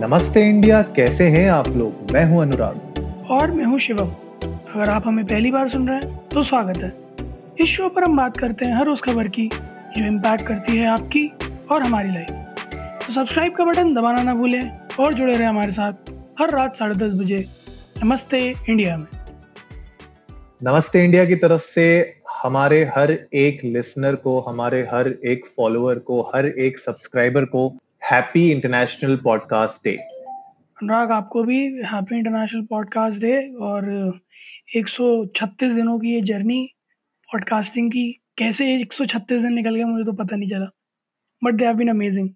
नमस्ते इंडिया कैसे हैं आप लोग? मैं हूँ अनुराग। और मैं हूँ शिवम। अगर आप हमें पहली बार सुन रहे हैं तो स्वागत है। इस शो पर हम बात करते हैं हर उस खबर की जो इम्पैक्ट करती है आपकी और हमारी लाइफ तो सब्सक्राइब का बटन दबाना ना भूलें और जुड़े रहे हमारे साथ हर रात साढ़े दस बजे। नमस्ते इंडिया में। नमस्ते इंडिया की तरफ़ से हमारे हर एक लिसनर को हमारे हर एक फॉलोअर को हर एक सब्सक्राइबर को happy international podcast day Anurag आपको भी हैप्पी इंटरनेशनल पॉडकास्ट डे और 136 दिनों की ये जर्नी पॉडकास्टिंग की कैसे 136 दिन निकल गए मुझे तो पता नहीं चला but they have been amazing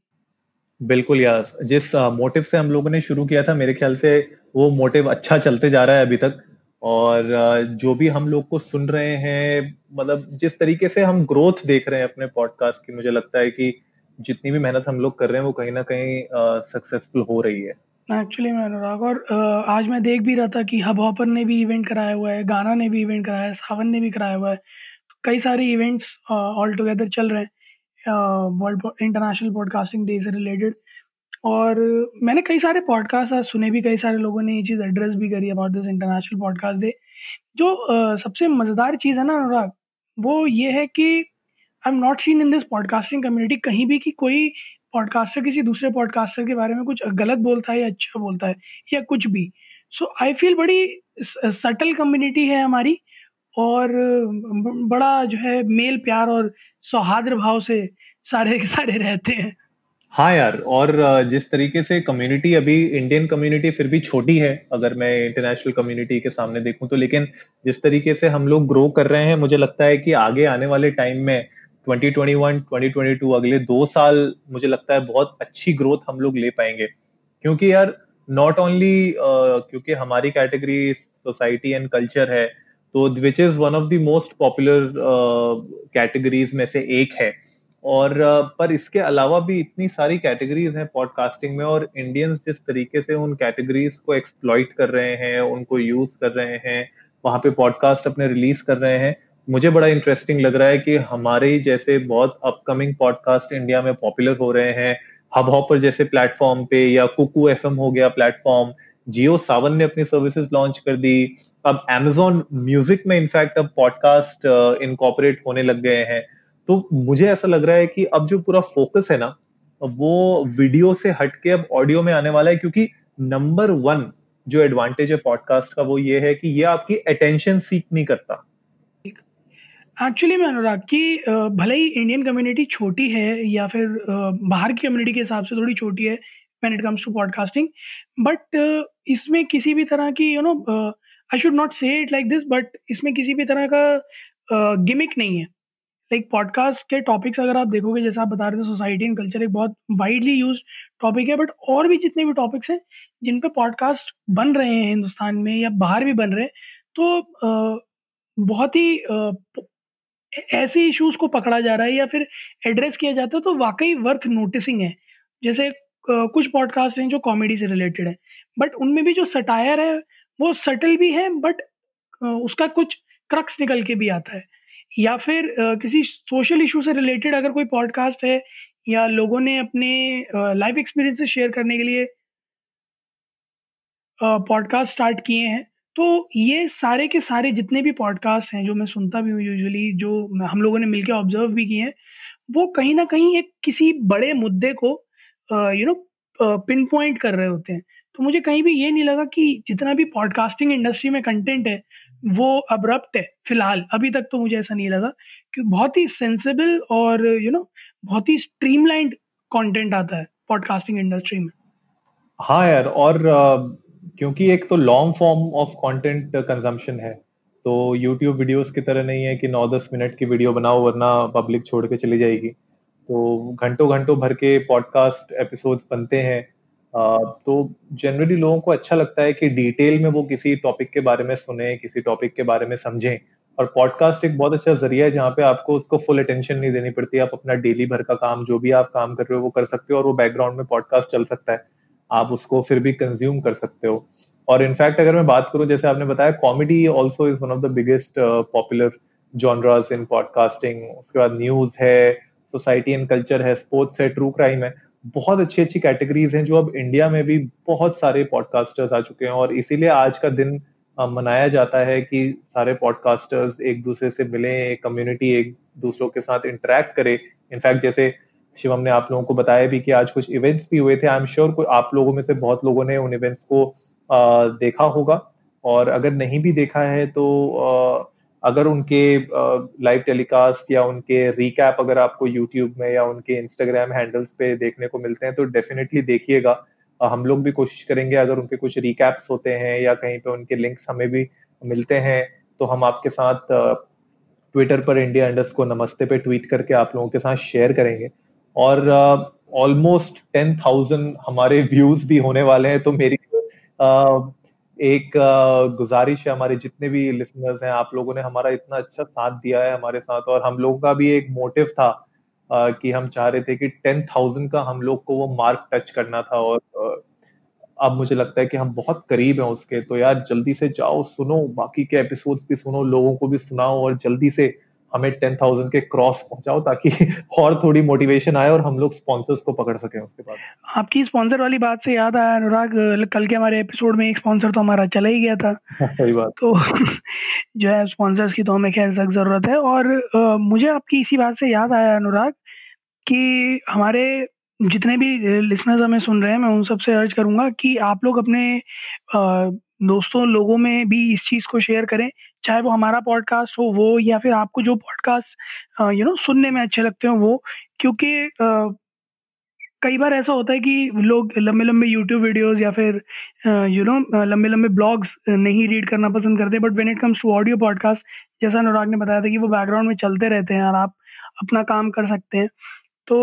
बिल्कुल यार जिस मोटिव से हम लोगों ने शुरू किया था मेरे ख्याल से वो मोटिव अच्छा चलते जा रहा है अभी तक। और जो भी हम लोग को सुन रहे हैं मतलब जिस तरीके से हम ग्रोथ देख रहे हैं अपने पॉडकास्ट की मुझे लगता है कि जितनी भी मेहनत हम लोग कर रहे हैं वो कहीं ना कहीं सक्सेसफुल हो रही है। एक्चुअली मैं अनुराग और आज मैं देख भी रहा था कि हब हॉपर ने भी इवेंट कराया हुआ है गाना ने भी इवेंट कराया है सावन ने भी कराया हुआ है। तो कई सारे इवेंट्स ऑल टुगेदर चल रहे हैं वर्ल्ड इंटरनेशनल पॉडकास्टिंग डे से रिलेटेड और मैंने कई सारे पॉडकास्ट आज सुने भी कई सारे लोगों ने ये चीज़ एड्रेस भी करी about this international podcast day जो uh, सबसे मज़ेदार चीज़ है ना अनुराग वो ये है कि I am not seen in this podcasting community कहीं भी कि कोई पॉडकास्टर किसी दूसरे पॉडकास्टर के बारे में कुछ गलत बोलता है या अच्छा बोलता है या कुछ भी। सो आई फील बड़ी सटल कम्युनिटी है हमारी और बड़ा जो है मेल प्यार और सौहार्द भाव से सारे के सारे रहते हैं। हाँ यार, और जिस तरीके से कम्युनिटी अभी इंडियन कम्युनिटी फिर भी छोटी है, अगर मैं इंटरनेशनल कम्युनिटी के सामने देखूँ तो लेकिन जिस तरीके से हम लोग ग्रो कर रहे हैं, मुझे लगता है कि आगे आने वाले टाइम में 2021 2022 अगले दो साल मुझे लगता है बहुत अच्छी ग्रोथ हम लोग ले पाएँगे। क्योंकि यार नॉट ओनली uh, क्योंकि हमारी कैटेगरी सोसाइटी एंड कल्चर है तो which is one of the most popular categories में से एक है। और uh, पर इसके अलावा भी इतनी सारी कैटेगरीज हैं पॉडकास्टिंग में और इंडियंस जिस तरीके से उन कैटेगरीज को एक्सप्लॉइट कर रहे हैं उनको यूज़ कर रहे हैं वहाँ पे पॉडकास्ट अपने रिलीज़ कर रहे हैं मुझे बड़ा इंटरेस्टिंग लग रहा है कि हमारे ही जैसे बहुत अपकमिंग पॉडकास्ट इंडिया में पॉपुलर हो रहे हैं। हब हॉपर जैसे प्लेटफॉर्म पे या कुकू एफएम हो गया प्लेटफॉर्म जियो सावन ने अपनी सर्विसेज़ लॉन्च कर दी। अब एमेजोन म्यूज़िक में इनफैक्ट अब पॉडकास्ट इनकॉपरेट होने लग गए हैं। तो मुझे ऐसा लग रहा है कि अब जो पूरा फोकस है ना वो वीडियो से हटके अब ऑडियो में आने वाला है क्योंकि नंबर वन जो एडवांटेज है पॉडकास्ट का वो ये है कि ये आपकी अटेंशन सीख नहीं करता। एक्चुअली मैं अनुराग, कि भले ही इंडियन कम्युनिटी छोटी है या फिर बाहर की कम्युनिटी के हिसाब से थोड़ी छोटी है when it comes to podcasting but इसमें किसी भी तरह की you know I should not say it like this but इसमें किसी भी तरह का गिमिक नहीं है। लाइक पॉडकास्ट के टॉपिक्स अगर आप देखोगे, जैसे आप बता रहे थे सोसाइटी एंड कल्चर एक बहुत वाइडली यूज़ टॉपिक है बट और भी जितने भी टॉपिक्स हैं, जिन पे पॉडकास्ट बन रहे हैं हिंदुस्तान में या बाहर भी बन रहे हैं तो बहुत ही ऐसे इश्यूज़ को पकड़ा जा रहा है या फिर एड्रेस किया जाता है तो वाकई वर्थ नोटिसिंग है। जैसे कुछ पॉडकास्ट हैं जो कॉमेडी से रिलेटेड है बट उनमें भी जो सटायर है, वो सटल भी है बट उसका कुछ क्रक्स निकल के भी आता है। या फिर किसी सोशल इशू से रिलेटेड अगर कोई पॉडकास्ट है, या लोगों ने अपने लाइफ एक्सपीरियंस शेयर करने के लिए पॉडकास्ट स्टार्ट किए हैं तो ये सारे के सारे जितने भी पॉडकास्ट हैं, जो मैं सुनता भी हूँ यूजुअली जो हम लोगों ने मिलकर ऑब्ज़र्व भी किए हैं, वो कहीं ना कहीं एक किसी बड़े मुद्दे को यू नो पिन पॉइंट कर रहे होते हैं। तो मुझे कहीं भी ये नहीं लगा कि जितना भी पॉडकास्टिंग इंडस्ट्री में कंटेंट है, वो अब्रप्ट है, फ़िलहाल। अभी तक तो मुझे ऐसा नहीं लगा कि बहुत ही सेंसिबल और यू नो बहुत ही स्ट्रीमलाइंड कंटेंट आता है पॉडकास्टिंग इंडस्ट्री में। हाँ यार, और क्योंकि एक तो long form of content consumption है तो यूट्यूब वीडियोस की तरह नहीं है कि नौ दस मिनट की वीडियो बनाओ, वरना पब्लिक छोड़ के चली जाएगी। तो घंटों घंटों भर के पॉडकास्ट एपिसोड्स बनते हैं। तो जनरली लोगों को अच्छा लगता है कि डिटेल में वो किसी टॉपिक के बारे में सुने, किसी टॉपिक के बारे में समझें। और पॉडकास्ट एक बहुत अच्छा ज़रिया है जहाँ पे आपको उसको फुल अटेंशन नहीं देनी पड़ती। आप अपना डेली भर का काम, जो भी आप काम कर रहे हो, वो कर सकते हो और वो बैकग्राउंड में पॉडकास्ट चल सकता है। आप उसको फिर भी कंज्यूम कर सकते हो। और इनफैक्ट अगर मैं बात करूँ, जैसे आपने बताया comedy also is one of the biggest popular genres in podcasting उसके बाद न्यूज़ है सोसाइटी एंड कल्चर है स्पोर्ट्स है ट्रू क्राइम है। बहुत अच्छी अच्छी कैटेगरीज हैं जो अब इंडिया में भी बहुत सारे पॉडकास्टर्स आ चुके हैं। और इसीलिए आज का दिन मनाया जाता है कि सारे पॉडकास्टर्स एक दूसरे से मिलें कम्युनिटी एक दूसरों के साथ इंटरेक्ट करे। इनफैक्ट जैसे शिवम ने आप लोगों को बताया भी कि आज कुछ इवेंट्स भी हुए थे। आई एम श्योर आप लोगों में से बहुत लोगों ने उन इवेंट्स को आ, देखा होगा। और अगर नहीं भी देखा है तो आ, अगर उनके लाइव टेलीकास्ट या उनके रिकैप अगर आपको यूट्यूब में या उनके इंस्टाग्राम हैंडल्स पे देखने को मिलते हैं तो डेफिनेटली देखिएगा। हम लोग भी कोशिश करेंगे अगर उनके कुछ रिकैप्स होते हैं या कहीं पे उनके लिंक्स हमें भी मिलते हैं तो हम आपके साथ ट्विटर पर इंडिया इंडस को नमस्ते पे ट्वीट करके आप लोगों के साथ शेयर करेंगे। और ऑलमोस्ट टेन थाउज़ेंड हमारे व्यूज़ भी होने वाले हैं तो मेरी uh, एक uh, गुजारिश है हमारे जितने भी लिसनर्स हैं आप लोगों ने हमारा इतना अच्छा साथ दिया है हमारे साथ और हम लोगों का भी एक मोटिव था uh, कि हम चाह रहे थे कि टेन थाउज़ेंड का हम लोग को वो मार्क टच करना था और अब मुझे लगता है कि हम बहुत करीब हैं उसके तो यार जल्दी से जाओ सुनो बाकी के एपिसोड्स भी सुनो लोगों को भी सुनाओ और जल्दी से हमें टेन थाउज़ेंड के क्रॉस पहुंचाओ ताकि और थोड़ी मोटिवेशन आए और हम लोग स्पॉन्सर्स को पकड़ सकें उसके बाद। आपकी स्पॉन्सर वाली बात से याद आया अनुराग कल के हमारे एपिसोड में एक स्पॉन्सर तो हमारा चला ही गया था। सही बात। तो जो है स्पॉन्सर्स की तो हमें खैर सख्त ज़रूरत है। और आ, मुझे आपकी इसी बात से याद आया अनुराग कि हमारे जितने भी लिसनर्स हमें सुन रहे हैं मैं उन सबसे अर्ज़ करूँगा कि आप लोग अपने दोस्तों लोगों में भी इस चीज़ को शेयर करें चाहे वो हमारा पॉडकास्ट हो, वो या फिर आपको जो पॉडकास्ट यू नो सुनने में अच्छे लगते हो, वो। क्योंकि कई बार ऐसा होता है कि लोग लंबे लंबे यूट्यूब वीडियोस या फिर यू नो लंबे लंबे ब्लॉग्स नहीं रीड करना पसंद करते but when it comes to audio podcast जैसा अनुराग ने बताया था कि वो बैकग्राउंड में चलते रहते हैं और आप अपना काम कर सकते हैं। तो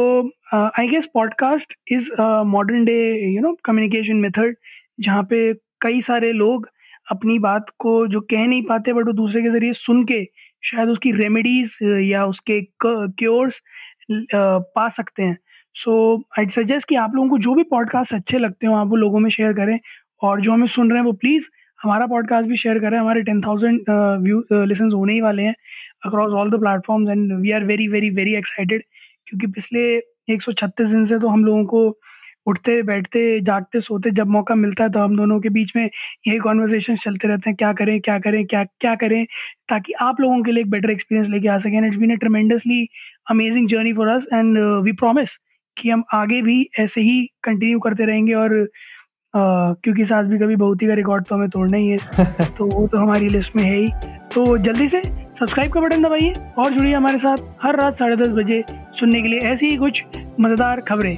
I guess podcast is modern day you know communication method जहाँ पे कई सारे लोग अपनी बात को जो कह नहीं पाते बट वो दूसरे के ज़रिए सुन के शायद उसकी रेमेडीज या उसके क्योर्स पा सकते हैं। सो आई सजेस्ट कि आप लोगों को जो भी पॉडकास्ट अच्छे लगते हो, आप वो लोगों में शेयर करें। और जो हमें सुन रहे हैं, वो प्लीज़ हमारा पॉडकास्ट भी शेयर करें। हमारे टेन थाउज़ेंड व्यू लिसन होने ही वाले हैं across all the platforms and we are very very very excited क्योंकि पिछले एक सौ छत्तीस दिन से तो हम लोगों को उठते बैठते जागते सोते जब मौका मिलता है तो हम दोनों के बीच में यही कॉन्वर्सेशन चलते रहते हैं। क्या करें क्या करें क्या क्या करें ताकि आप लोगों के लिए एक बेटर एक्सपीरियंस लेके आ सकें। It's been a tremendously amazing journey for us and we promise कि हम आगे भी ऐसे ही कंटिन्यू करते रहेंगे और uh, क्योंकि सास भी कभी बहुत ही का रिकॉर्ड तो हमें तोड़ना ही है। तो वो तो हमारी लिस्ट में है ही। तो जल्दी से सब्सक्राइब का बटन दबाइए और जुड़िए हमारे साथ हर रात साढ़े दस बजे सुनने के लिए ऐसी ही कुछ मज़ेदार खबरें।